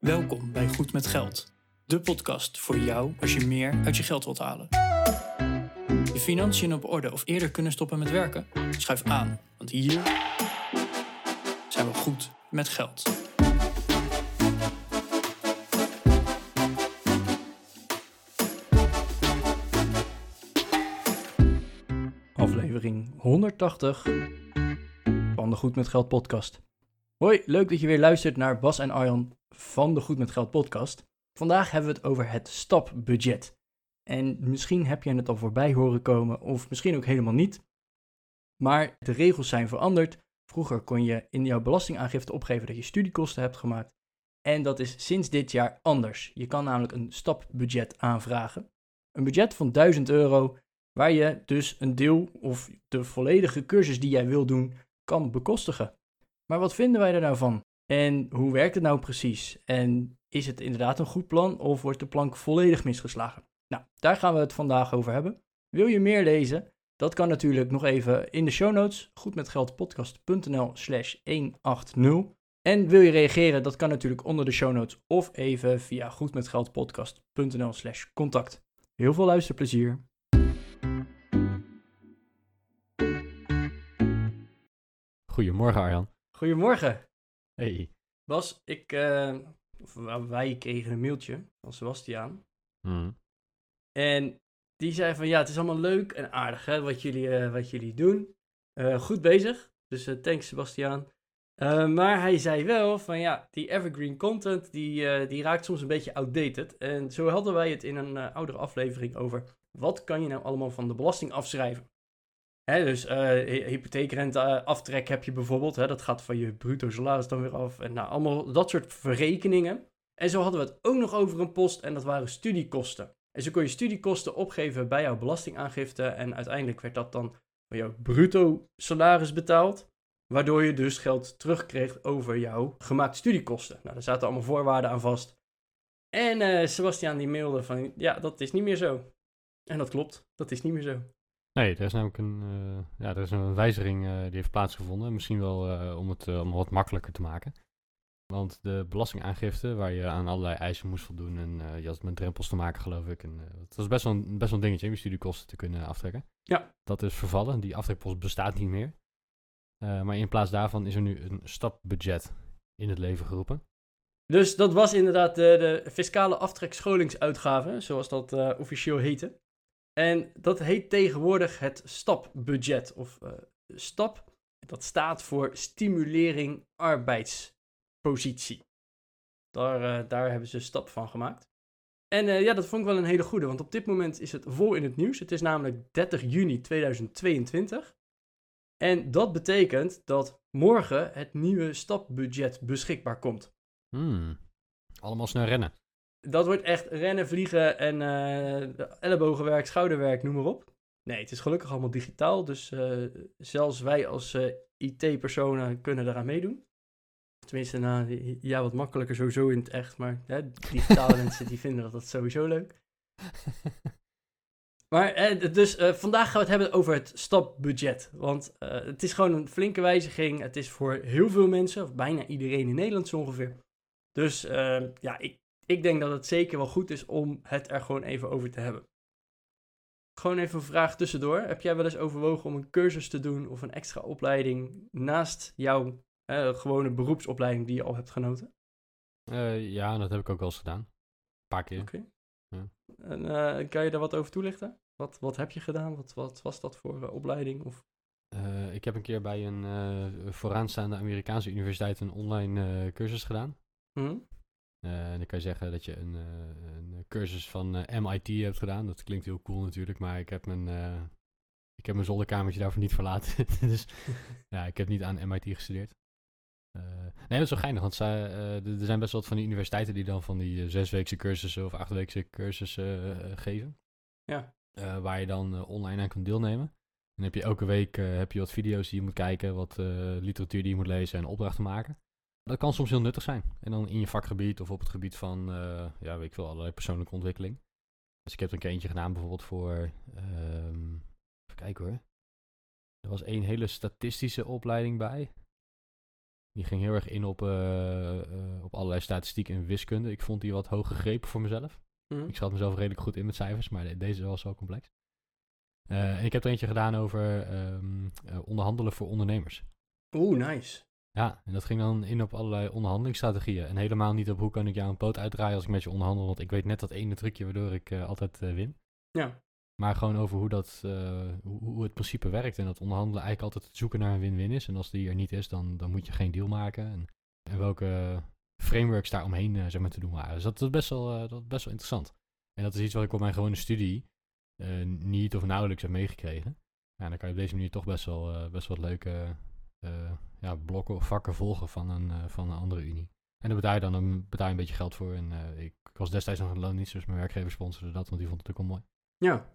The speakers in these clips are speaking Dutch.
Welkom bij Goed met Geld, de podcast voor jou als je meer uit je geld wilt halen. Je financiën op orde of eerder kunnen stoppen met werken? Schuif aan, want hier zijn we goed met geld. Aflevering 180 van de Goed met Geld podcast. Hoi, leuk dat je weer luistert naar Bas en Arjan van de Goed met Geld podcast. Vandaag hebben we het over het stapbudget. En misschien heb je het al voorbij horen komen, of misschien ook helemaal niet. Maar de regels zijn veranderd. Vroeger kon je in jouw belastingaangifte opgeven dat je studiekosten hebt gemaakt. En dat is sinds dit jaar anders. Je kan namelijk een stapbudget aanvragen. Een budget van 1000 euro, waar je dus een deel of de volledige cursus die jij wil doen kan bekostigen. Maar wat vinden wij er nou van? En hoe werkt het nou precies? En is het inderdaad een goed plan of wordt de plank volledig misgeslagen? Nou, daar gaan we het vandaag over hebben. Wil je meer lezen? Dat kan natuurlijk nog even in de show notes. Goedmetgeldpodcast.nl slash 180. En wil je reageren? Dat kan natuurlijk onder de show notes of even via goedmetgeldpodcast.nl slash contact. Heel veel luisterplezier. Goedemorgen Arjan. Goedemorgen. Hey. Bas, ik, eh, of wij kregen een mailtje van Sebastiaan. Hmm. En die zei van ja, het is allemaal leuk en aardig hè, wat, jullie, eh, wat jullie doen. Eh, goed bezig, dus thanks Sebastiaan. Maar hij zei wel van ja, die evergreen content die, die raakt soms een beetje outdated. En zo hadden wij het in een oudere aflevering over wat kan je nou allemaal van de belasting afschrijven. Hè, dus eh, hy- hypotheekrente eh, heb je bijvoorbeeld, hè, dat gaat van je bruto salaris dan weer af. En nou, allemaal dat soort verrekeningen. En zo hadden we het ook nog over een post en dat waren studiekosten. En zo kon je studiekosten opgeven bij jouw belastingaangifte. En uiteindelijk werd dat dan van jouw bruto salaris betaald. Waardoor je dus geld terugkreeg over jouw gemaakte studiekosten. Nou, daar zaten allemaal voorwaarden aan vast. En eh Sebastiaan die mailde van, ja, dat is niet meer zo. En dat klopt, dat is niet meer zo. Nee, er is namelijk een, eh, ja, er is een wijziging eh, die heeft plaatsgevonden. Misschien wel eh, om het om wat makkelijker te maken. Want de belastingaangifte, waar je aan allerlei eisen moest voldoen en je had met drempels te maken, geloof ik. En, het was best wel, een, best wel een dingetje om je studiekosten te kunnen aftrekken. Ja. Dat is vervallen, die aftrekpost bestaat niet meer. Maar in plaats daarvan is er nu een stapbudget in het leven geroepen. Dus dat was inderdaad de, de fiscale aftrek-scholingsuitgaven, zoals dat officieel heette. En dat heet tegenwoordig het stapbudget. Of eh, stap, dat staat voor stimulering arbeidspositie. Daar, eh, daar hebben ze stap van gemaakt. En eh, ja, dat vond ik wel een hele goede, want op dit moment is het vol in het nieuws. Het is namelijk 30 juni 2022. En dat betekent dat morgen het nieuwe stapbudget beschikbaar komt. Hmm. Allemaal snel rennen. Dat wordt echt rennen, vliegen en eh, ellebogenwerk, schouderwerk, noem maar op. Nee, het is gelukkig allemaal digitaal, dus eh, zelfs wij als eh, IT-personen kunnen eraan meedoen. Tenminste, nou, ja, wat makkelijker sowieso in het echt, maar hè, digitale mensen die vinden dat, dat sowieso leuk. Maar eh, dus vandaag gaan we het hebben over het stapbudget. Want het is gewoon een flinke wijziging. Het is voor heel veel mensen, of bijna iedereen in Nederland zo ongeveer. Dus ja, ik, ik denk dat het zeker wel goed is om het er gewoon even over te hebben. Gewoon even een vraag tussendoor. Heb jij wel eens overwogen om een cursus te doen of een extra opleiding naast jouw eh, gewone beroepsopleiding die je al hebt genoten? Eh, ja, dat heb ik ook wel eens gedaan. Een paar keer. Oké. Ja. En eh, kan je daar wat over toelichten? Wat, wat heb je gedaan? Wat, wat was dat voor opleiding? Of... Ik heb een keer bij een vooraanstaande Amerikaanse universiteit een online cursus gedaan. Eh, en dan kan je zeggen dat je een, eh, een cursus van eh, MIT hebt gedaan. Dat klinkt heel cool natuurlijk, maar ik heb mijn, eh, ik heb mijn zolderkamertje daarvoor niet verlaten. dus ja, ik heb niet aan MIT gestudeerd. Eh, nee, dat is wel geinig, want zij, eh, er zijn best wel wat van die universiteiten die dan van die eh, zesweekse cursussen of achtweekse cursussen eh, geven. Ja. Eh, waar je dan eh, online aan kunt deelnemen. Dan heb je elke week eh, heb je wat video's die je moet kijken, wat eh, literatuur die je moet lezen en opdrachten maken. Dat kan soms heel nuttig zijn. En dan in je vakgebied of op het gebied van, eh, ja, weet ik veel, allerlei persoonlijke ontwikkeling. Dus ik heb er een eentje gedaan bijvoorbeeld voor, ehm, even kijken hoor. Er was één hele statistische opleiding bij. Die ging heel erg in op, eh, eh, op allerlei statistieken en wiskunde. Ik vond die wat hoog gegrepen voor mezelf. Mhm. Ik schat mezelf redelijk goed in met cijfers, maar de- deze was wel complex. En ik heb er eentje gedaan over ehm, eh, onderhandelen voor ondernemers. Oeh, nice. Ja, en dat ging dan in op allerlei onderhandelingsstrategieën. En helemaal niet op hoe kan ik jou een poot uitdraaien als ik met je onderhandel. Want ik weet net dat ene trucje waardoor ik eh, altijd eh, win. Ja. Maar gewoon over hoe, dat, eh, hoe, hoe het principe werkt. En dat onderhandelen eigenlijk altijd het zoeken naar een win-win is. En als die er niet is, dan, dan moet je geen deal maken. En, en welke frameworks daar omheen zeg maar, te doen waren. Dus dat, dat, is best wel, dat best wel interessant. En dat is iets wat ik op mijn gewone studie niet of nauwelijks heb meegekregen. Ja, dan kan je op deze manier toch best wel, best wel leuke ja, blokken of vakken volgen van een, eh, van een andere unie. En daar betaal je dan een, betaal je een beetje geld voor. En eh, ik was destijds nog een loondienst, dus mijn werkgever sponsorde dat, want die vond het natuurlijk wel mooi. Ja.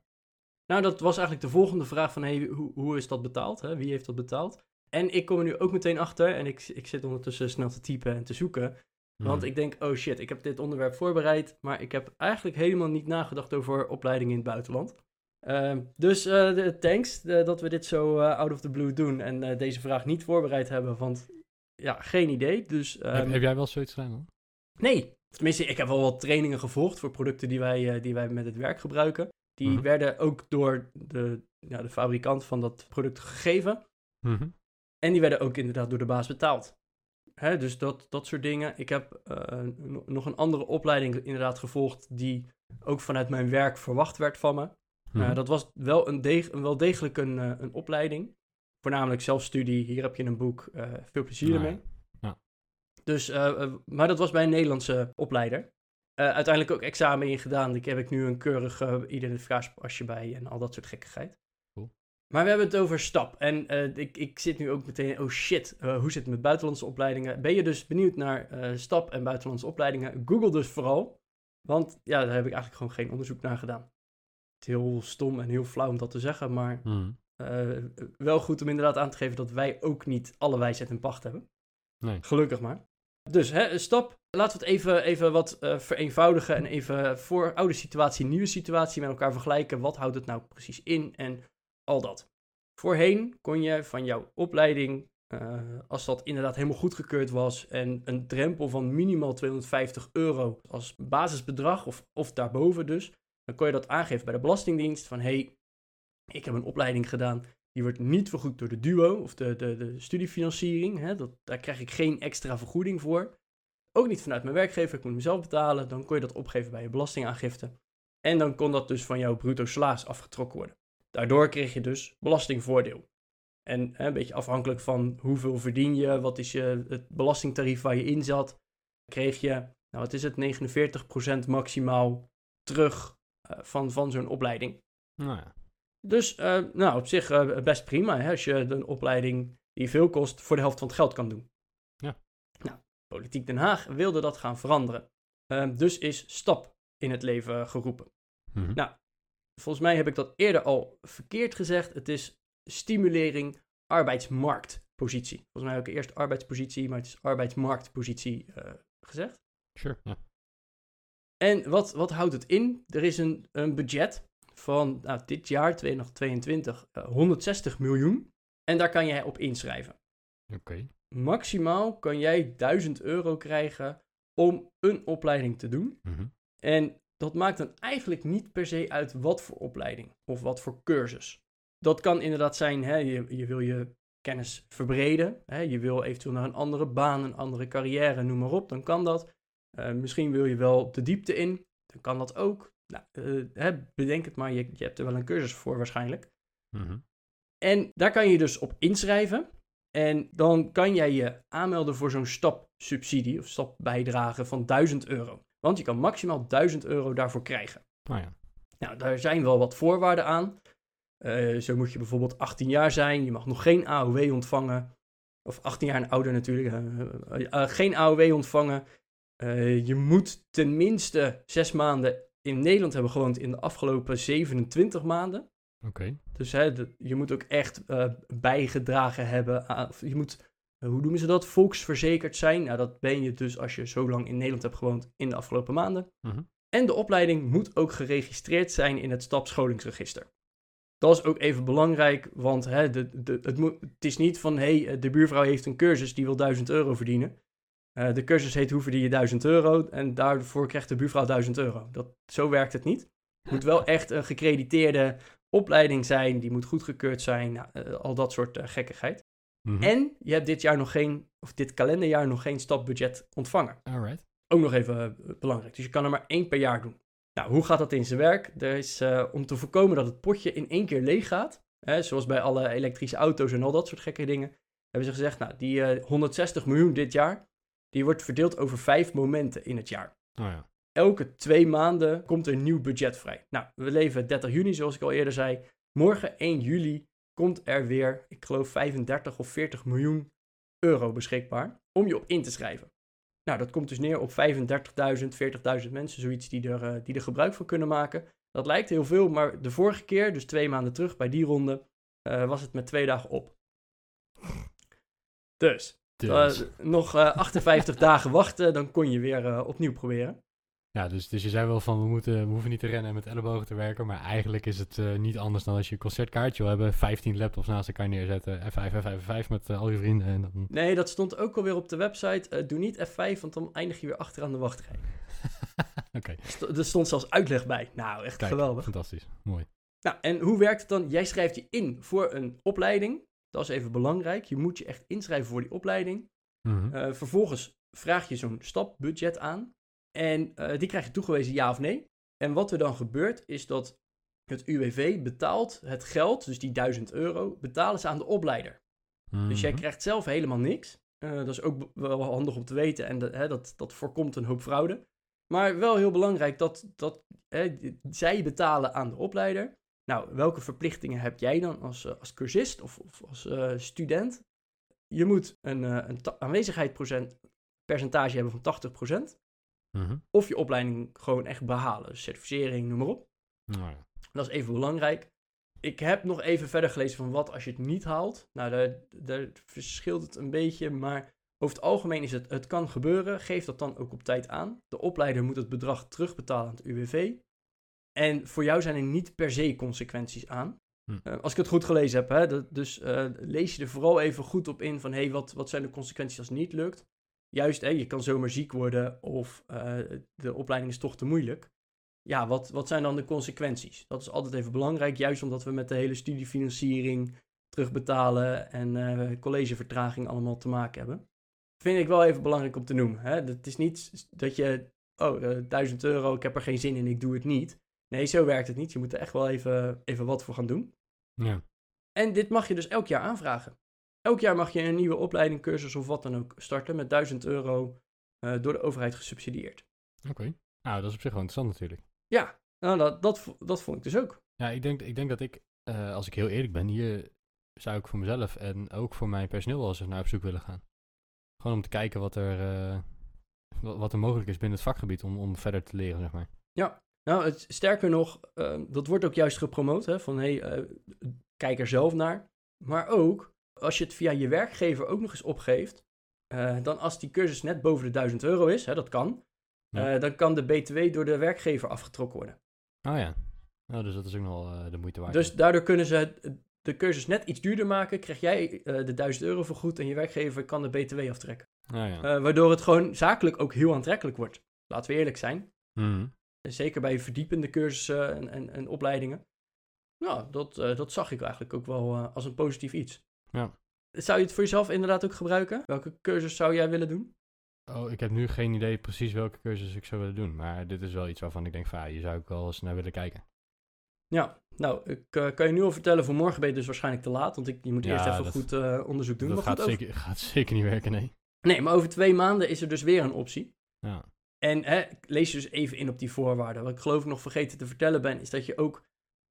Nou, dat was eigenlijk de volgende vraag van, hey, hoe, hoe is dat betaald? Hè? Wie heeft dat betaald? En ik kom er nu ook meteen achter en ik, ik zit ondertussen snel te typen en te zoeken. Want Mhm. ik denk, oh shit, ik heb dit onderwerp voorbereid, maar ik heb eigenlijk helemaal niet nagedacht over opleidingen in het buitenland. Ehm, dus de- thanks eh, dat we dit zo eh, out of the blue doen en deze vraag niet voorbereid hebben, want ja, geen idee. Dus heb, ehm, heb jij wel zoiets gedaan dan? nee, tenminste, ik heb wel wat trainingen gevolgd voor producten die wij, die wij met het werk gebruiken. Die Mhm. werden ook door de, ja, de fabrikant van dat product gegeven. Mhm. En die werden ook inderdaad door de baas betaald. Hè, dus dat, dat soort dingen. Ik heb no- nog een andere opleiding inderdaad gevolgd die ook vanuit mijn werk verwacht werd van me. Mhm. Eh, dat was wel, een deg- wel degelijk een, eh, een opleiding. Voornamelijk zelfstudie. Hier heb je een boek. eh, veel plezier Nou ermee. ja. Dus, maar dat was bij een Nederlandse opleider. Uiteindelijk ook examen in gedaan. Ik heb ik nu een keurig eh, identificatiepasje bij en al dat soort gekkigheid. Cool. Maar we hebben het over stap. En ik, ik zit nu ook meteen, oh shit, hoe zit het met buitenlandse opleidingen? Ben je dus benieuwd naar stap en buitenlandse opleidingen? Google dus vooral. Want ja, daar heb ik eigenlijk gewoon geen onderzoek naar gedaan. Is heel stom en heel flauw om dat te zeggen, maar Mhm. eh, wel goed om inderdaad aan te geven dat wij ook niet alle wijsheid in pacht hebben. Nee. Gelukkig maar. Dus, hè, stap. Laten we het even, even wat eh, vereenvoudigen en even voor oude situatie, nieuwe situatie met elkaar vergelijken. Wat houdt het nou precies in en al dat. Voorheen kon je van jouw opleiding, eh, als dat inderdaad helemaal goedgekeurd was en een drempel van minimaal 250 euro als basisbedrag of, of daarboven dus, dan kon je dat aangeven bij de Belastingdienst van hey, ik heb een opleiding gedaan die wordt niet vergoed door de duo of de, de, de studiefinanciering. Hè? Dat, daar krijg ik geen extra vergoeding voor. Ook niet vanuit mijn werkgever, ik moet mezelf betalen. Dan kon je dat opgeven bij je belastingaangifte. En dan kon dat dus van jouw bruto salaris afgetrokken worden. Daardoor kreeg je dus belastingvoordeel. En hè, een beetje afhankelijk van hoeveel verdien je, wat is je, het belastingtarief waar je in zat, kreeg je, nou wat is het, 49% maximaal terug van, van zo'n opleiding. Nou ja. Dus eh, nou, op zich eh, best prima hè, als je een opleiding die veel kost voor de helft van het geld kan doen. Ja. Nou, Politiek Den Haag wilde dat gaan veranderen. Ehm, dus is stap in het leven geroepen. Mhm. Nou, Volgens mij heb ik dat eerder al verkeerd gezegd. Het is stimulering arbeidsmarktpositie. Volgens mij heb ik eerst arbeidspositie, maar het is arbeidsmarktpositie eh, gezegd. Sure, ja. En wat, wat houdt het in? Er is een, een budget van nou, dit jaar, 2022, eh, 160 miljoen. En daar kan jij op inschrijven. Oké. Maximaal kan jij 1000 euro krijgen om een opleiding te doen. Mhm. En dat maakt dan eigenlijk niet per se uit wat voor opleiding of wat voor cursus. Dat kan inderdaad zijn, hè, je, je wil je kennis verbreden. Hè, je wil eventueel naar een andere baan, een andere carrière, noem maar op. Dan kan dat. Eh, misschien wil je wel de diepte in. Dan kan dat ook. Nou, eh, hè, bedenk het maar, je, je hebt er wel een cursus voor waarschijnlijk. Mhm. En daar kan je dus op inschrijven. En dan kan jij je aanmelden voor zo'n stapsubsidie of stapbijdrage van 1000 euro. Want je kan maximaal 1000 euro daarvoor krijgen. Nou ja. Nou, daar zijn wel wat voorwaarden aan. Eh, zo moet je bijvoorbeeld 18 jaar zijn. Je mag nog geen AOW ontvangen. Of 18 jaar en ouder natuurlijk. geen AOW ontvangen. Eh, je moet tenminste 6 maanden in Nederland hebben gewoond in de afgelopen 27 maanden. Oké. Dus hè, de- je moet ook echt eh, bijgedragen hebben. Aan, je moet, eh, hoe noemen ze dat? Volksverzekerd zijn. Nou, dat ben je dus als je zo lang in Nederland hebt gewoond in de afgelopen maanden. Mhm. En de opleiding moet ook geregistreerd zijn in het stapscholingsregister. Dat is ook even belangrijk, want hè, de, de, het, moet, het is niet van, hé, hey, de buurvrouw heeft een cursus die wil 1000 euro verdienen. Uh, de cursus heet Hoe verdien je 1000 euro en daarvoor krijgt de buurvrouw 1000 euro. Dat, zo werkt het niet. Het moet wel echt een gecrediteerde opleiding zijn, die moet goedgekeurd zijn, nou, uh, al dat soort uh, gekkigheid. Mhm. En je hebt dit jaar nog geen, of dit kalenderjaar nog geen stapbudget ontvangen. Alright. Ook nog even belangrijk. Dus je kan er maar één per jaar doen. Nou, hoe gaat dat in zijn werk? Er is om te voorkomen dat het potje in één keer leeg gaat, hè, zoals bij alle elektrische auto's en al dat soort gekke dingen, hebben ze gezegd, nou, die uh, 160 miljoen dit jaar, die wordt verdeeld over vijf momenten in het jaar. Oh ja. Elke twee maanden komt er een nieuw budget vrij. Nou, we leven 30 juni, zoals ik al eerder zei. Morgen 1 juli komt er weer, ik geloof 35 of 40 miljoen euro beschikbaar om je op in te schrijven. Nou, dat komt dus neer op 35.000, 40.000 mensen, zoiets die er, uh, die er gebruik van kunnen maken. Dat lijkt heel veel, maar de vorige keer, dus twee maanden terug bij die ronde, uh, was het met twee dagen op. Dus, Dus. uh, nog 58 dagen wachten, dan kon je weer opnieuw proberen. Ja, dus, dus je zei wel van we, moeten, we hoeven niet te rennen en met ellebogen te werken. Maar eigenlijk is het niet anders dan als je een concertkaartje wil hebben. 15 laptops naast elkaar neerzetten. F5, F5, F5 met al je vrienden. En dan... Nee, dat stond ook alweer op de website. Doe niet F5, want dan eindig je weer achteraan de wachtrij. Oké. Okay. St er stond zelfs uitleg bij. Nou, echt Kijk, geweldig. Fantastisch, mooi. Nou, en hoe werkt het dan? Jij schrijft je in voor een opleiding. Dat is even belangrijk. Je moet je echt inschrijven voor die opleiding. Mm -hmm. vervolgens vraag je zo'n stapbudget aan. En uh, die krijg je toegewezen ja of nee. En wat er dan gebeurt is dat het UWV betaalt het geld, dus die 1000 euro, betalen ze aan de opleider. Mm -hmm. Dus jij krijgt zelf helemaal niks. Uh, dat is ook wel handig om te weten en de, hè, dat, dat voorkomt een hoop fraude. Maar wel heel belangrijk dat, dat hè, zij betalen aan de opleider. Nou, welke verplichtingen heb jij dan als, uh, als cursist of, of als uh, student? Je moet een, een aanwezigheidspercentage hebben van 80%. Mm -hmm. Of je opleiding gewoon echt behalen. Dus certificering, noem maar op. Oh, ja. Dat is even belangrijk. Ik heb nog even verder gelezen van wat als je het niet haalt. Nou, daar, daar verschilt het een beetje. Maar over het algemeen is het, het kan gebeuren. Geef dat dan ook op tijd aan. De opleider moet het bedrag terugbetalen aan het UWV. En voor jou zijn er niet per se consequenties aan. Hm. Uh, als ik het goed gelezen heb. Hè, dat, dus uh, lees je er vooral even goed op in van... hé, hey, wat, wat zijn de consequenties als het niet lukt? Juist, hè, je kan zomaar ziek worden of uh, de opleiding is toch te moeilijk. Ja, wat, wat zijn dan de consequenties? Dat is altijd even belangrijk, juist omdat we met de hele studiefinanciering, terugbetalen en collegevertraging allemaal te maken hebben. Vind ik wel even belangrijk om te noemen. Hè? Het is niet dat je, oh, uh, 1000 euro, ik heb er geen zin in, ik doe het niet. Nee, zo werkt het niet. Je moet er echt wel even, even wat voor gaan doen. Ja. En dit mag je dus elk jaar aanvragen. Elk jaar mag je een nieuwe opleiding, cursus of wat dan ook starten met 1000 euro uh, door de overheid gesubsidieerd. Oké. Okay. Nou, dat is op zich wel interessant natuurlijk. Ja, nou, dat, dat, dat vond ik dus ook. Ja, ik denk, ik denk dat ik, uh, als ik heel eerlijk ben, hier zou ik voor mezelf en ook voor mijn personeel wel eens naar op zoek willen gaan. Gewoon om te kijken wat er, uh, wat er mogelijk is binnen het vakgebied om, om verder te leren, zeg maar. Ja, nou, het, sterker nog, uh, dat wordt ook juist gepromoot, hè, van hé, hey, kijk er zelf naar. Maar ook, als je het via je werkgever ook nog eens opgeeft, uh, dan als die cursus net boven de 1000 euro is, hè, dat kan, ja. uh, dan kan de BTW door de werkgever afgetrokken worden. Oh ja, oh, dus dat is ook nog de moeite waard. Dus daardoor kunnen ze de cursus net iets duurder maken, krijg jij de 1000 euro vergoed en je werkgever kan de BTW aftrekken. Oh ja. waardoor het gewoon zakelijk ook heel aantrekkelijk wordt. Laten we eerlijk zijn. Mm. Zeker bij verdiepende cursussen en, en, en opleidingen. Nou, dat, dat zag ik eigenlijk ook wel als een positief iets. Ja. Zou je het voor jezelf inderdaad ook gebruiken? Welke cursus zou jij willen doen? Oh, ik heb nu geen idee precies welke cursus ik zou willen doen. Maar dit is wel iets waarvan ik denk van, ja, hier zou ik wel eens naar willen kijken. Ja, nou, ik uh, kan je nu al vertellen, voor morgen ben je dus waarschijnlijk te laat. Want ik, je moet Ja, eerst even dat- goed uh, onderzoek doen. Dat gaat, goed, over- zeker, gaat zeker niet werken, nee. Nee, maar over twee maanden is er dus weer een optie. Ja. En hè, lees je dus even in op die voorwaarden. Wat ik geloof ik nog vergeten te vertellen ben, is dat je ook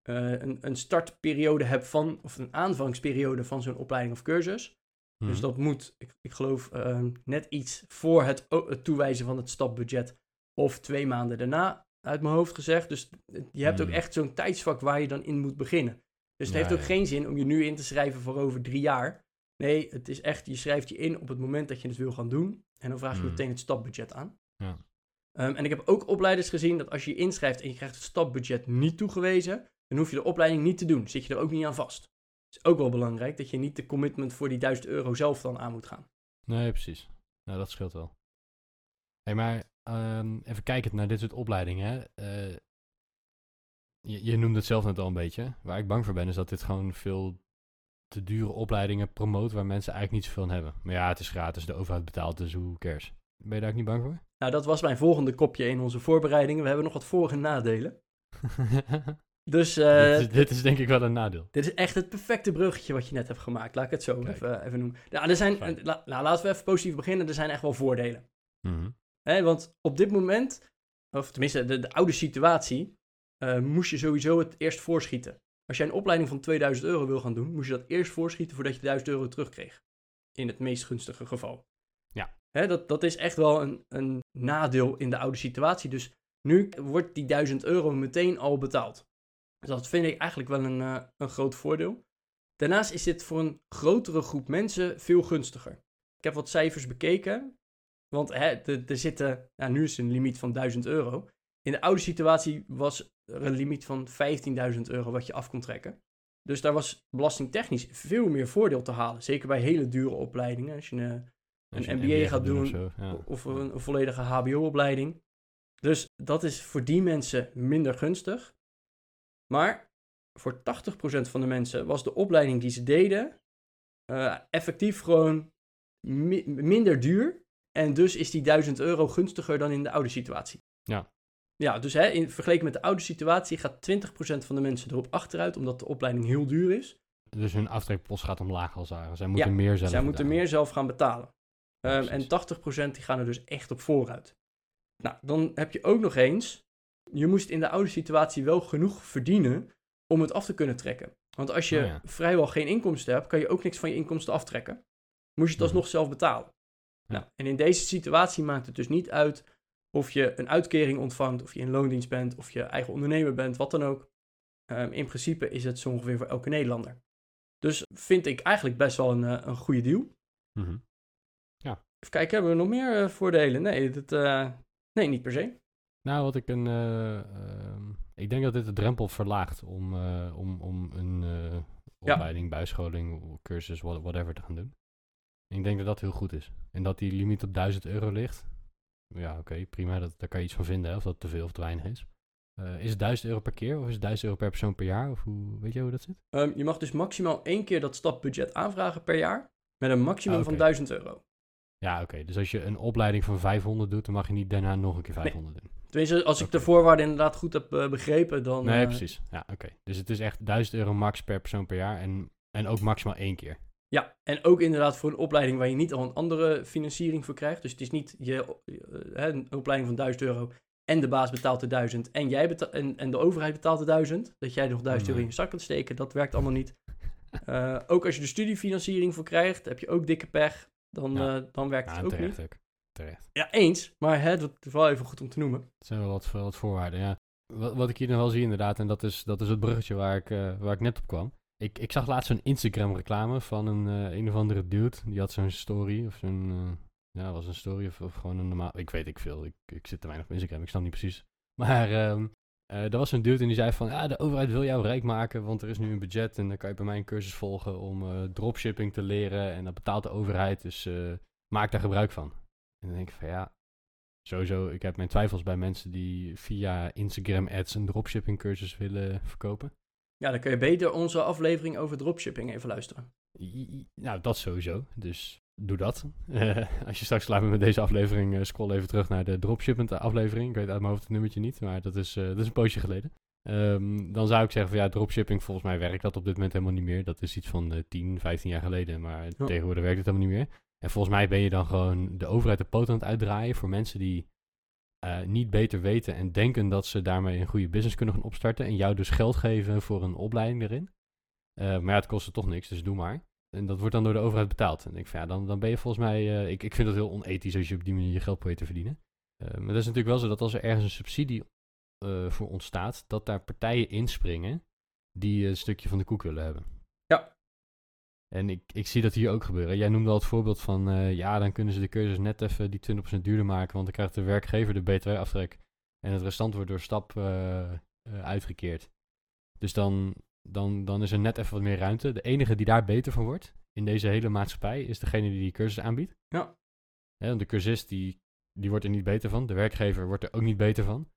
eh, een, een startperiode hebt van, of een aanvangsperiode van zo'n opleiding of cursus. Dus Mhm. dat moet, ik, ik geloof, ehm, net iets voor het, toewijzen van het stapbudget of twee maanden daarna, uit mijn hoofd gezegd. Dus je hebt ook Hmm. echt zo'n tijdsvak waar je dan in moet beginnen. Dus het Ja, heeft ook ja. geen zin om je nu in te schrijven voor over drie jaar. Nee, het is echt, je schrijft je in op het moment dat je het wil gaan doen. En dan vraag je Hmm. meteen het stapbudget aan. Ja. Ehm, en ik heb ook opleiders gezien dat als je je inschrijft en je krijgt het stapbudget niet toegewezen, dan hoef je de opleiding niet te doen. Zit je er ook niet aan vast. Het is ook wel belangrijk dat je niet de commitment voor die 1000 euro zelf dan aan moet gaan. Nee, precies. Nou, dat scheelt wel. Hey, maar ehm, even kijken naar dit soort opleidingen. Eh, je, je noemde het zelf net al een beetje. Waar ik bang voor ben, is dat dit gewoon veel te dure opleidingen promoot waar mensen eigenlijk niet zoveel aan hebben. Maar ja, het is gratis, de overheid betaalt, dus hoe cares? Ben je daar ook niet bang voor? Nou, dat was mijn volgende kopje in onze voorbereidingen. We hebben nog wat voor- en nadelen. Dus eh, dit, is, dit is denk ik wel een nadeel. Dit is echt het perfecte bruggetje wat je net hebt gemaakt. Laat ik het zo even, even noemen. Nou, er zijn, la- nou, laten we even positief beginnen. Er zijn echt wel voordelen. Mhm. Want op dit moment, of tenminste de, de oude situatie, eh, moest je sowieso het eerst voorschieten. Als jij een opleiding van 2000 euro wil gaan doen, moest je dat eerst voorschieten voordat je 1000 euro terugkreeg. In het meest gunstige geval. Hè, dat, dat is echt wel een, een nadeel in de oude situatie. Dus nu wordt die 1000 euro meteen al betaald. Dus dat vind ik eigenlijk wel een, eh, een groot voordeel. Daarnaast is dit voor een grotere groep mensen veel gunstiger. Ik heb wat cijfers bekeken. Want er zitten, nou, nu is een limiet van 1000 euro. In de oude situatie was er een limiet van 15.000 euro wat je af kon trekken. Dus daar was belastingtechnisch veel meer voordeel te halen. Zeker bij hele dure opleidingen. Als je een, Als Een MBA gaat doen, ja. of een, een volledige HBO-opleiding. Dus dat is voor die mensen minder gunstig. Maar voor 80% van de mensen was de opleiding die ze deden eh, effectief gewoon mi- minder duur. En dus is die 1000 euro gunstiger dan in de oude situatie. Ja. Ja, dus hè, in vergeleken met de oude situatie gaat 20% van de mensen erop achteruit, omdat de opleiding heel duur is. Dus hun aftrekpost gaat omlaag als het ware. Zij moeten Ja, meer zelf Zij moeten betalen. meer zelf gaan betalen. Ehm, en precies. 80% die gaan er dus echt op vooruit. Nou, dan heb je ook nog eens, je moest in de oude situatie wel genoeg verdienen om het af te kunnen trekken. Want als je Oh ja. vrijwel geen inkomsten hebt, kan je ook niks van je inkomsten aftrekken. Moest je het alsnog zelf betalen. Ja. Nou, en in deze situatie maakt het dus niet uit of je een uitkering ontvangt, of je in loondienst bent, of je eigen ondernemer bent, wat dan ook. Ehm, in principe is het zo ongeveer voor elke Nederlander. Dus vind ik eigenlijk best wel een, eh, een goede deal. Mhm. Even kijken, hebben we nog meer eh, voordelen? Nee, dat, eh, nee, niet per se. Nou, wat ik een. eh, ehm, ik denk dat dit de drempel verlaagt om, om, om een opleiding, bijscholing, cursus, what- whatever te gaan doen. Ik denk dat dat heel goed is. En dat die limiet op 1000 euro ligt. Ja, oké, prima. Dat, daar kan je iets van vinden, hè, of dat te veel of te weinig is. Is het 1000 euro per keer of is het 1000 euro per persoon per jaar? Of hoe, weet je hoe dat zit? Ehm, je mag dus maximaal één keer dat stapbudget aanvragen per jaar. Met een maximum Ah, van oké. 1000 euro. Ja, oké. Dus als je een opleiding van 500 doet, dan mag je niet daarna nog een keer 500 doen. Tenminste, als ik de voorwaarden inderdaad goed heb eh, begrepen, dan... Nee, eh, precies. Ja, oké. Dus het is echt 1000 euro max per persoon per jaar en, en ook maximaal één keer. Ja, en ook inderdaad voor een opleiding waar je niet al een andere financiering voor krijgt. Dus het is niet je, eh, een opleiding van 1000 euro en de baas betaalt de 1000 en, jij beta- en, en de overheid betaalt de 1000. Dat jij nog 1000 euro in je zak kunt steken, dat werkt allemaal niet. Ook als je de studiefinanciering voor krijgt, heb je ook dikke pech. Dan, Ja. eh, dan werkt Ja, het ook terecht niet. ook. Terecht. Ja, eens. Maar hè, dat is wel even goed om te noemen. Het zijn wel wat, wat voorwaarden, ja. Wat, wat ik hier nog wel zie inderdaad, en dat is, dat is het bruggetje waar ik, eh, waar ik net op kwam. Ik, ik zag laatst zo'n Instagram reclame van een, eh, een of andere dude. Die had zo'n story, of zo'n, ja, was een story of, of gewoon een normaal... Ik weet ik veel, ik, ik zit te weinig op Instagram, ik snap niet precies. Maar ehm eh, er was een dude en die zei van, ja, de overheid wil jou rijk maken, want er is nu een budget en dan kan je bij mij een cursus volgen om eh, dropshipping te leren en dat betaalt de overheid, dus eh, maak daar gebruik van. En dan denk ik van, ja, sowieso, ik heb mijn twijfels bij mensen die via Instagram ads een dropshipping cursus willen verkopen. Ja, dan kun je beter onze aflevering over dropshipping even luisteren. I- i- Nou, dat sowieso. Dus doe dat. Eh, als je straks klaar bent met deze aflevering, eh, scroll even terug naar de dropshipping aflevering. Ik weet uit mijn hoofd het nummertje niet, maar dat is, eh, dat is een poosje geleden. Ehm, dan zou ik zeggen van ja, dropshipping, volgens mij werkt dat op dit moment helemaal niet meer. Dat is iets van eh 10, 15 jaar geleden, maar Ja. tegenwoordig werkt het helemaal niet meer. En volgens mij ben je dan gewoon de overheid de poot aan het uitdraaien voor mensen die niet beter weten en denken dat ze daarmee een goede business kunnen gaan opstarten. En jou dus geld geven voor een opleiding erin. Maar ja, het kost toch niks, dus doe maar. En dat wordt dan door de overheid betaald. En ik van ja, dan, dan ben je volgens mij. eh, ik, ik vind het heel onethisch als je op die manier je geld probeert te verdienen. Eh, maar dat is natuurlijk wel zo dat als er ergens een subsidie eh, voor ontstaat, dat daar partijen inspringen die een stukje van de koek willen hebben. Ja. En ik, ik zie dat hier ook gebeuren. Jij noemde al het voorbeeld van, ja, dan kunnen ze de cursus net even die 20% duurder maken, want dan krijgt de werkgever de btw-aftrek. En het restant wordt door stap uitgekeerd. Dus dan, dan, dan is er net even wat meer ruimte. De enige die daar beter van wordt in deze hele maatschappij is degene die die cursus aanbiedt. Ja. Hè, want de cursist die, die wordt er niet beter van. De werkgever wordt er ook niet beter van.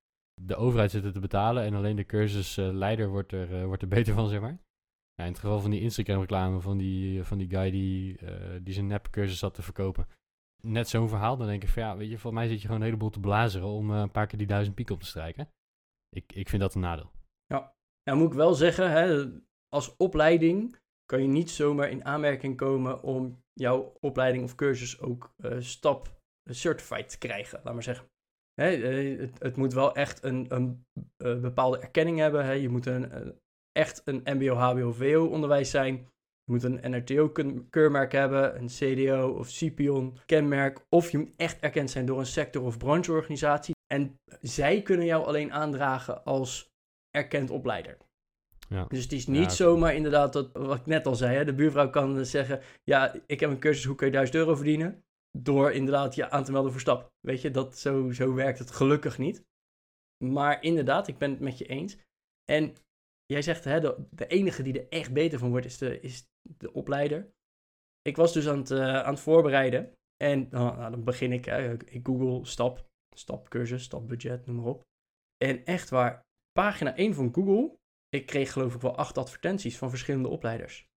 De overheid zit er te betalen en alleen de cursusleider wordt, er, eh, wordt er beter van, zeg maar. Ja, in het geval van die Instagram-reclame van die, van die guy die, eh, die zijn nep-cursus zat te verkopen. Net zo'n verhaal, dan denk ik van ja, weet je, volgens mij zit je gewoon een heleboel te blazeren om eh, een paar keer die duizend piek op te strijken. Ik, ik vind dat een nadeel. Ja, moet ik wel zeggen, hè, als opleiding kan je niet zomaar in aanmerking komen om jouw opleiding of cursus ook eh, stap certified te krijgen, laat maar zeggen. Hè, eh, het, het moet wel echt een, een eh, bepaalde erkenning hebben. Hè. Je moet een, eh, echt een MBO, HBO, VO onderwijs zijn. Je moet een NRTO-keurmerk hebben, een CDO of CPION kenmerk. Of je moet echt erkend zijn door een sector- of brancheorganisatie. En zij kunnen jou alleen aandragen als erkend opleider. Ja. Dus het is niet zomaar inderdaad, dat, wat ik net al zei, hè, de buurvrouw kan zeggen, ja, ik heb een cursus, hoe kun je 1000 euro verdienen? Door inderdaad je aan te melden voor stap. Weet je, dat, zo, zo werkt het gelukkig niet. Maar inderdaad, ik ben het met je eens. En jij zegt, hè, de, de enige die er echt beter van wordt, is de, is de opleider. Ik was dus aan het, eh, aan het voorbereiden. En nou, nou, dan begin ik, hè, ik google stap, stapcursus, stapbudget, noem maar op. En echt waar, pagina 1 van Google, ik kreeg geloof ik wel acht advertenties van verschillende opleiders.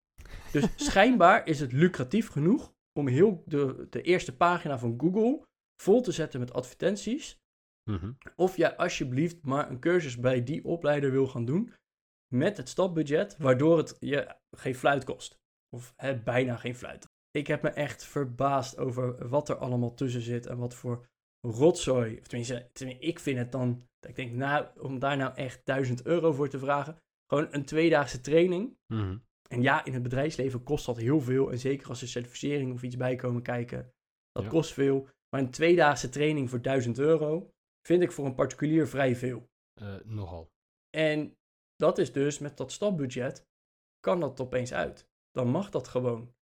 Dus schijnbaar is het lucratief genoeg om heel de, de eerste pagina van Google vol te zetten met advertenties. Mhm. Of jij alsjeblieft maar een cursus bij die opleider wil gaan doen met het stapbudget, waardoor het je geen fluit kost. Of hè, bijna geen fluit. Ik heb me echt verbaasd over wat er allemaal tussen zit en wat voor rotzooi. Of tenminste, tenminste, ik vind het dan, dat ik denk, nou, om daar nou echt 1000 euro voor te vragen. Gewoon een tweedaagse training. Mhm. En ja, in het bedrijfsleven kost dat heel veel. En zeker als er certificering of iets bij komen kijken, dat Ja. kost veel. Maar een tweedaagse training voor 1000 euro vind ik voor een particulier vrij veel. Eh, nogal. En dat is dus met dat stapbudget, kan dat opeens uit. Dan mag dat gewoon.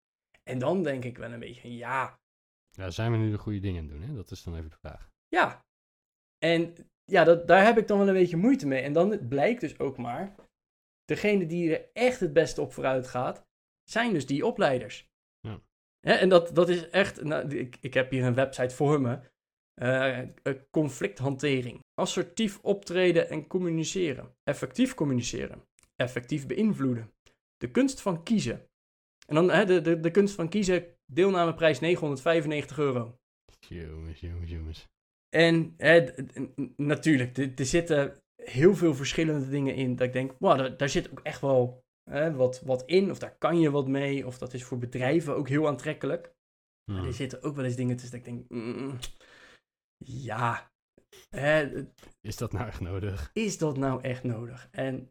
En dan denk ik wel een beetje, ja, Ja, zijn we nu de goede dingen aan het doen? Hè? Dat is dan even de vraag. ja. En ja, dat, daar heb ik dan wel een beetje moeite mee. En dan blijkt dus ook maar, degene die er echt het beste op vooruit gaat, zijn dus die opleiders. Ja. Hè, en dat, dat is echt, nou, ik, ik heb hier een website voor me. Eh, eh, conflicthantering. Assertief optreden en communiceren. Effectief communiceren. Effectief beïnvloeden. De kunst van kiezen. En dan hè, de, de, de kunst van kiezen, deelnameprijs 995 euro. Jongens, jongens, jongens. En hè, natuurlijk, er- er zitten heel veel verschillende dingen in. Dat ik denk, wow, daar, daar zit ook echt wel hè, wat, wat in. Of daar kan je wat mee. Of dat is voor bedrijven ook heel aantrekkelijk. Maar er zitten ook wel eens dingen tussen dat ik denk, mm, ja, hè, Is dat nou echt nodig? is dat nou echt nodig? En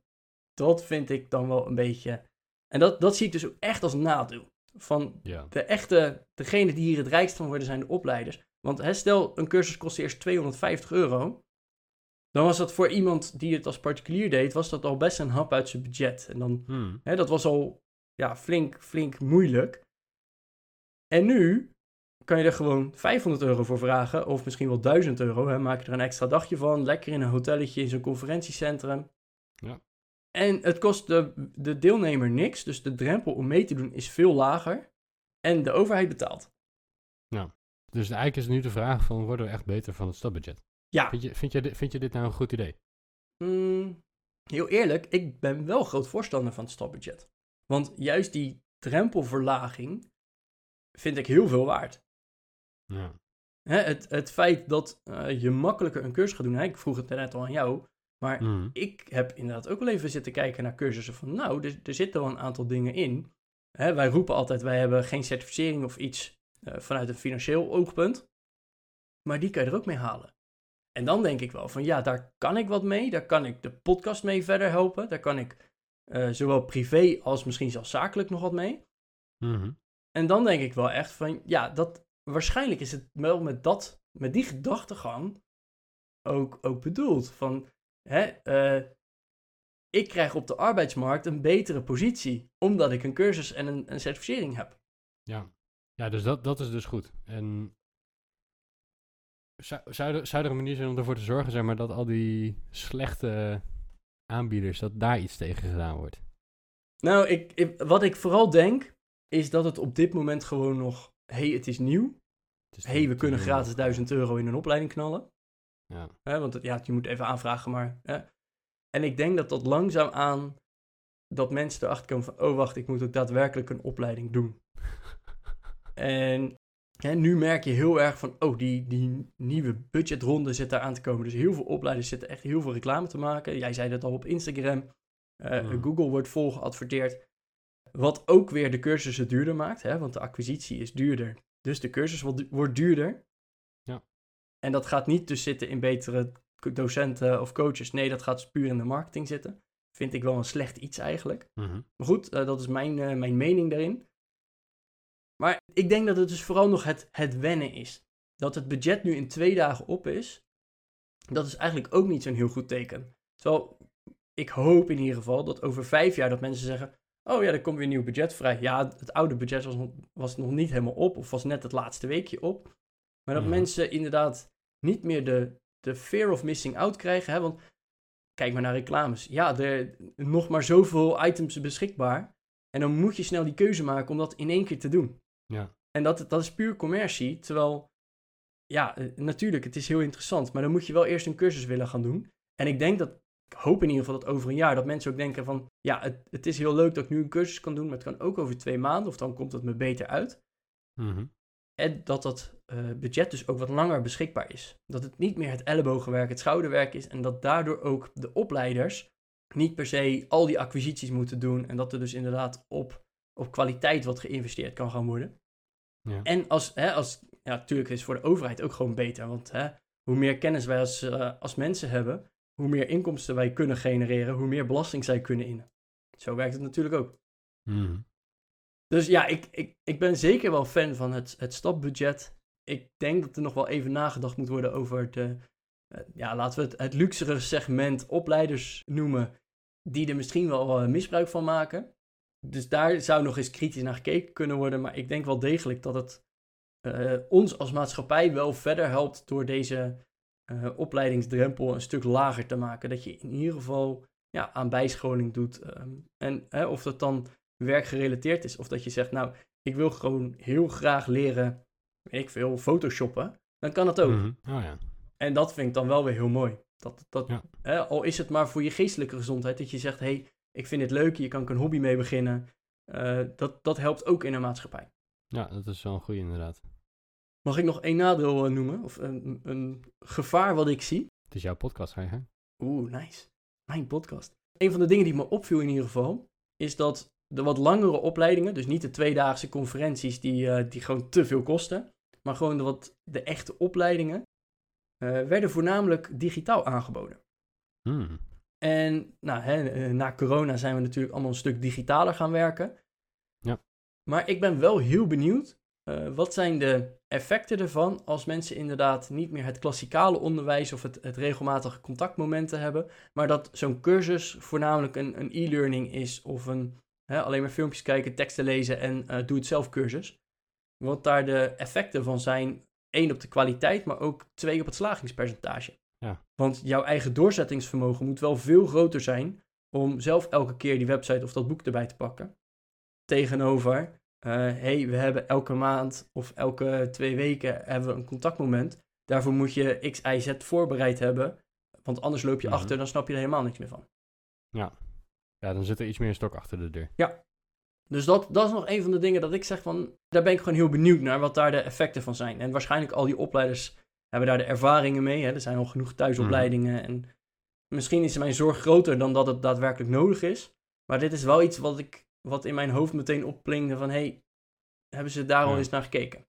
dat vind ik dan wel een beetje... En dat, dat zie ik dus ook echt als nadeel. Van Ja. de echte, degene die hier het rijkst van worden, zijn de opleiders. Want hè, stel, een cursus kost eerst 250 euro. Dan was dat voor iemand die het als particulier deed, was dat al best een hap uit zijn budget. En dan, Mhm. hè, dat was al ja, flink, flink moeilijk. En nu kan je er gewoon 500 euro voor vragen, of misschien wel 1000 euro. Hè, maak je er een extra dagje van, lekker in een hotelletje in zo'n conferentiecentrum. Ja. En het kost de, de deelnemer niks, dus de drempel om mee te doen is veel lager. En de overheid betaalt. Dus eigenlijk is nu de vraag van, worden we echt beter van het stapbudget? Ja, Vind je, vind, je, di- vind je dit nou een goed idee? Mm, heel eerlijk, ik ben wel groot voorstander van het stapbudget. Want juist die drempelverlaging vind ik heel veel waard. Ja. Hè, het, het feit dat eh, je makkelijker een cursus gaat doen. Hè, ik vroeg het net al aan jou. Maar Mhm. ik heb inderdaad ook wel even zitten kijken naar cursussen van... Nou, er, er zitten wel een aantal dingen in. Hè, wij roepen altijd, wij hebben geen certificering of iets eh, vanuit een financieel oogpunt. Maar die kan je er ook mee halen. En dan denk ik wel van ja, daar kan ik wat mee. Daar kan ik de podcast mee verder helpen. Daar kan ik eh, zowel privé als misschien zelfs zakelijk nog wat mee. Mhm. En dan denk ik wel echt van, ja, dat, waarschijnlijk is het wel met, dat, met die gedachtegang ook, ook bedoeld. Van, hè, eh, ik krijg op de arbeidsmarkt een betere positie, omdat ik een cursus en een, een certificering heb. Ja, ja dus dat, dat is dus goed. En zou, zou, er, zou er een manier zijn om ervoor te zorgen zeg maar, dat al die slechte aanbieders, dat daar iets tegen gedaan wordt? Nou, ik, ik- wat ik vooral denk, is dat het op dit moment gewoon nog... hey, het is nieuw. Is hey, we kunnen gratis doen. 1000 euro in een opleiding knallen. Ja. Hè, want het- ja, je moet even aanvragen, maar... Hè. En ik denk dat dat langzaam aan... dat mensen erachter komen van... oh, wacht, ik moet ook daadwerkelijk een opleiding doen. En hè, nu merk je heel erg van... oh, die, die nieuwe budgetronde zit daar aan te komen. Dus heel veel opleiders zitten echt heel veel reclame te maken. Jij zei dat al op Instagram. Eh. Google wordt vol geadverteerd. Wat ook weer de cursussen duurder maakt. Hè, want de acquisitie is duurder. Dus de cursus wordt duurder. En dat gaat niet dus zitten in betere docenten of coaches. Nee, dat gaat puur in de marketing zitten. Vind ik wel een slecht iets eigenlijk. Mhm. Maar goed, eh, dat is mijn, eh, mijn mening daarin. Maar ik denk dat het dus vooral nog het, het wennen is. Dat het budget nu in twee dagen op is, dat is eigenlijk ook niet zo'n heel goed teken. Terwijl ik hoop in ieder geval dat over vijf jaar dat mensen zeggen... Oh ja, er komt weer een nieuw budget vrij. Ja, het oude budget was nog, was nog niet helemaal op of was net het laatste weekje op. Maar dat Mhm. mensen inderdaad niet meer de, de fear of missing out krijgen. Hè? Want kijk maar naar reclames. Ja, er nog maar zoveel items beschikbaar. En dan moet je snel die keuze maken om dat in één keer te doen. Ja. En dat, dat is puur commercie. Terwijl, ja, eh, natuurlijk, het is heel interessant. Maar dan moet je wel eerst een cursus willen gaan doen. En ik denk dat, ik hoop in ieder geval dat over een jaar, dat mensen ook denken van, ja, het, het is heel leuk dat ik nu een cursus kan doen, maar het kan ook over twee maanden, of dan komt het me beter uit. Mhm. En dat dat eh, budget dus ook wat langer beschikbaar is. Dat het niet meer het ellebogenwerk, het schouderwerk is. En dat daardoor ook de opleiders niet per se al die acquisities moeten doen. En dat er dus inderdaad op, op kwaliteit wat geïnvesteerd kan gaan worden. Ja. En als, hè, als, ja, natuurlijk is het voor de overheid ook gewoon beter. Want hè, hoe meer kennis wij als, eh, als mensen hebben, hoe meer inkomsten wij kunnen genereren, hoe meer belasting zij kunnen innen. Zo werkt het natuurlijk ook. Mhm. Dus ja, ik, ik, ik ben zeker wel fan van het, het stapbudget. Ik denk dat er nog wel even nagedacht moet worden over de, eh, ja, laten we het het luxere segment opleiders noemen, die er misschien wel misbruik van maken. Dus daar zou nog eens kritisch naar gekeken kunnen worden, maar ik denk wel degelijk dat het eh, ons als maatschappij wel verder helpt door deze eh, opleidingsdrempel een stuk lager te maken. Dat je in ieder geval ja, aan bijscholing doet. ehm, en hè, of dat dan werkgerelateerd is. Of dat je zegt, nou, ik wil gewoon heel graag leren, weet ik veel, photoshoppen. Dan kan dat ook. Mhm. Oh ja. En dat vind ik dan wel weer heel mooi. Dat, dat, Ja. hè, al is het maar voor je geestelijke gezondheid. Dat je zegt, hé, hey, ik vind het leuk, hier kan ik een hobby mee beginnen. Eh, dat, dat helpt ook in een maatschappij. ja, dat is wel een goede inderdaad. Mag ik nog één nadeel eh, noemen? Of een, een gevaar wat ik zie? Het is jouw podcast, gang. Oeh, nice. Mijn podcast. Een van de dingen die me opviel in ieder geval, is dat de wat langere opleidingen, dus niet de tweedaagse conferenties die, eh, die gewoon te veel kosten, maar gewoon de, wat, de echte opleidingen, eh, werden voornamelijk digitaal aangeboden. Mhm. En nou, hè, eh, na corona zijn we natuurlijk allemaal een stuk digitaler gaan werken. Ja. Maar ik ben wel heel benieuwd, wat zijn de effecten ervan als mensen inderdaad niet meer het klassikale onderwijs of het, het regelmatige contactmomenten hebben, maar dat zo'n cursus voornamelijk een, een e-learning is of een hè, alleen maar filmpjes kijken, teksten lezen en eh, doe het zelf cursus. Wat daar de effecten van zijn, één op de kwaliteit, maar ook twee op het slagingspercentage. Ja. Want jouw eigen doorzettingsvermogen moet wel veel groter zijn om zelf elke keer die website of dat boek erbij te pakken. Tegenover, hé, hey, we hebben elke maand of elke twee weken hebben we een contactmoment. Daarvoor moet je X, Y, Z voorbereid hebben. Want anders loop je Mhm. achter, dan snap je er helemaal niks meer van. Ja, dan zit er iets meer stok achter de deur. Dus dat, dat is nog een van de dingen dat ik zeg van, daar ben ik gewoon heel benieuwd naar wat daar de effecten van zijn. En waarschijnlijk al die opleiders hebben daar de ervaringen mee. Hè? Er zijn al genoeg thuisopleidingen en misschien is mijn zorg groter dan dat het daadwerkelijk nodig is. Maar dit is wel iets wat, ik, wat in mijn hoofd meteen opplingde van, hey, hebben ze daar al Ja. eens naar gekeken?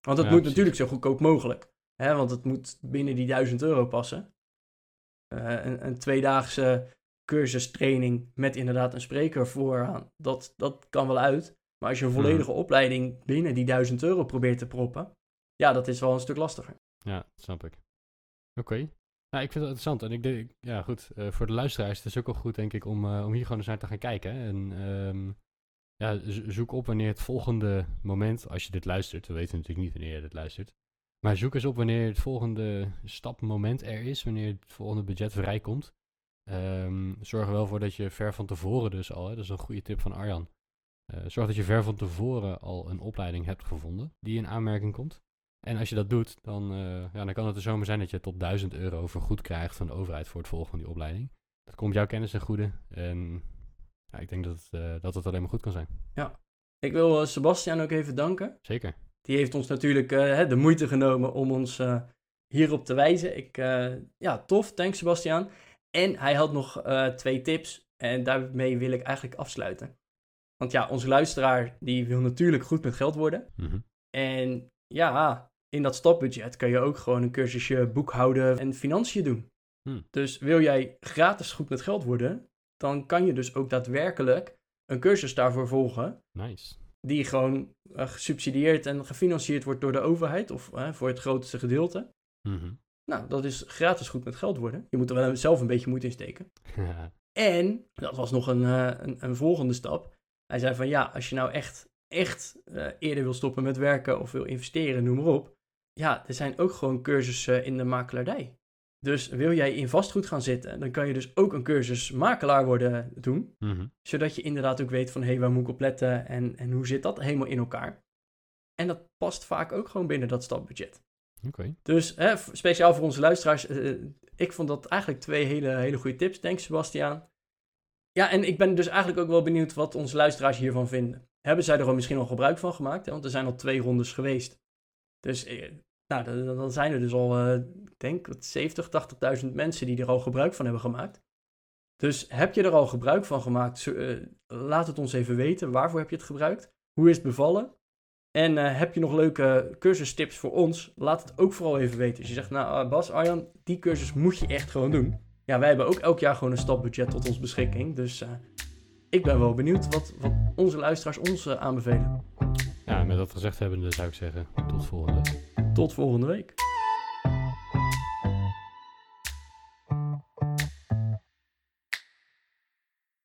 Want het Ja, moet precies. natuurlijk zo goedkoop mogelijk. Hè? Want het moet binnen die 1000 euro passen. Eh, een, een tweedaagse cursus, training met inderdaad een spreker vooraan, dat, dat kan wel uit. Maar als je een Mhm. volledige opleiding binnen die 1000 euro probeert te proppen, ja, dat is wel een stuk lastiger. Ja, snap ik. Oké. Nou, ik vind het interessant. En ik denk, ja goed, eh, voor de luisteraars is het ook wel goed, denk ik, om, eh, om hier gewoon eens naar te gaan kijken. En ehm, ja, zo- zoek op wanneer het volgende moment, als je dit luistert, we weten natuurlijk niet wanneer je dit luistert, maar zoek eens op wanneer het volgende stapmoment er is, wanneer het volgende budget vrijkomt. Ehm, zorg er wel voor dat je ver van tevoren dus al, hè, dat is een goede tip van Arjan. Eh, zorg dat je ver van tevoren al een opleiding hebt gevonden die in aanmerking komt. En als je dat doet, dan, eh, ja, dan kan het er zomaar zijn dat je tot 1000 euro vergoed krijgt van de overheid voor het volgen van die opleiding. Dat komt jouw kennis ten goede. En ja, ik denk dat het, eh, dat het alleen maar goed kan zijn. Ik wil Sebastian ook even danken. Zeker. Die heeft ons natuurlijk de moeite genomen om ons hierop te wijzen. Ik, ja, tof. Thanks, Sebastian. En hij had nog eh, twee tips. En daarmee wil ik eigenlijk afsluiten. Want ja, onze luisteraar die wil natuurlijk goed met geld worden. Mhm. En ja, in dat stapbudget kan je ook gewoon een cursusje boekhouden en financiën doen. Hmm. Dus wil jij gratis goed met geld worden, dan kan je dus ook daadwerkelijk een cursus daarvoor volgen. Nice. Die gewoon eh, gesubsidieerd en gefinancierd wordt door de overheid, of eh, voor het grootste gedeelte. Mhm. Nou, dat is gratis goed met geld worden. Je moet er wel zelf een beetje moeite in steken. En, dat was nog een, eh, een, een volgende stap. Hij zei van ja, als je nou echt, echt eh, eerder wil stoppen met werken of wil investeren, noem maar op. Ja, er zijn ook gewoon cursussen in de makelaardij. Dus wil jij in vastgoed gaan zitten, dan kan je dus ook een cursus makelaar worden doen. Mhm. Zodat je inderdaad ook weet van hé, hey, waar moet ik op letten en, en hoe zit dat helemaal in elkaar. En dat past vaak ook gewoon binnen dat stapbudget. Dus hè, speciaal voor onze luisteraars, eh, ik vond dat eigenlijk twee hele, hele goede tips. Denk Sebastiaan. Ja, en ik ben dus eigenlijk ook wel benieuwd wat onze luisteraars hiervan vinden. Hebben zij er al misschien al gebruik van gemaakt? Hè? Want er zijn al twee rondes geweest. Dus eh, nou, dan, zijn er dus al, eh, ik denk, wat 70, 80.000 mensen die er al gebruik van hebben gemaakt. Dus heb je er al gebruik van gemaakt? Eh, laat het ons even weten. Waarvoor heb je het gebruikt? Hoe is het bevallen? En eh, heb je nog leuke cursustips voor ons? Laat het ook vooral even weten. Als je zegt, nou eh, Bas, Arjan, die cursus moet je echt gewoon doen. Ja, wij hebben ook elk jaar gewoon een stapbudget tot onze beschikking. Dus eh, ik ben wel benieuwd wat, wat onze luisteraars ons aanbevelen. Ja, met dat gezegd hebbende zou ik zeggen, tot volgende week. Tot volgende week.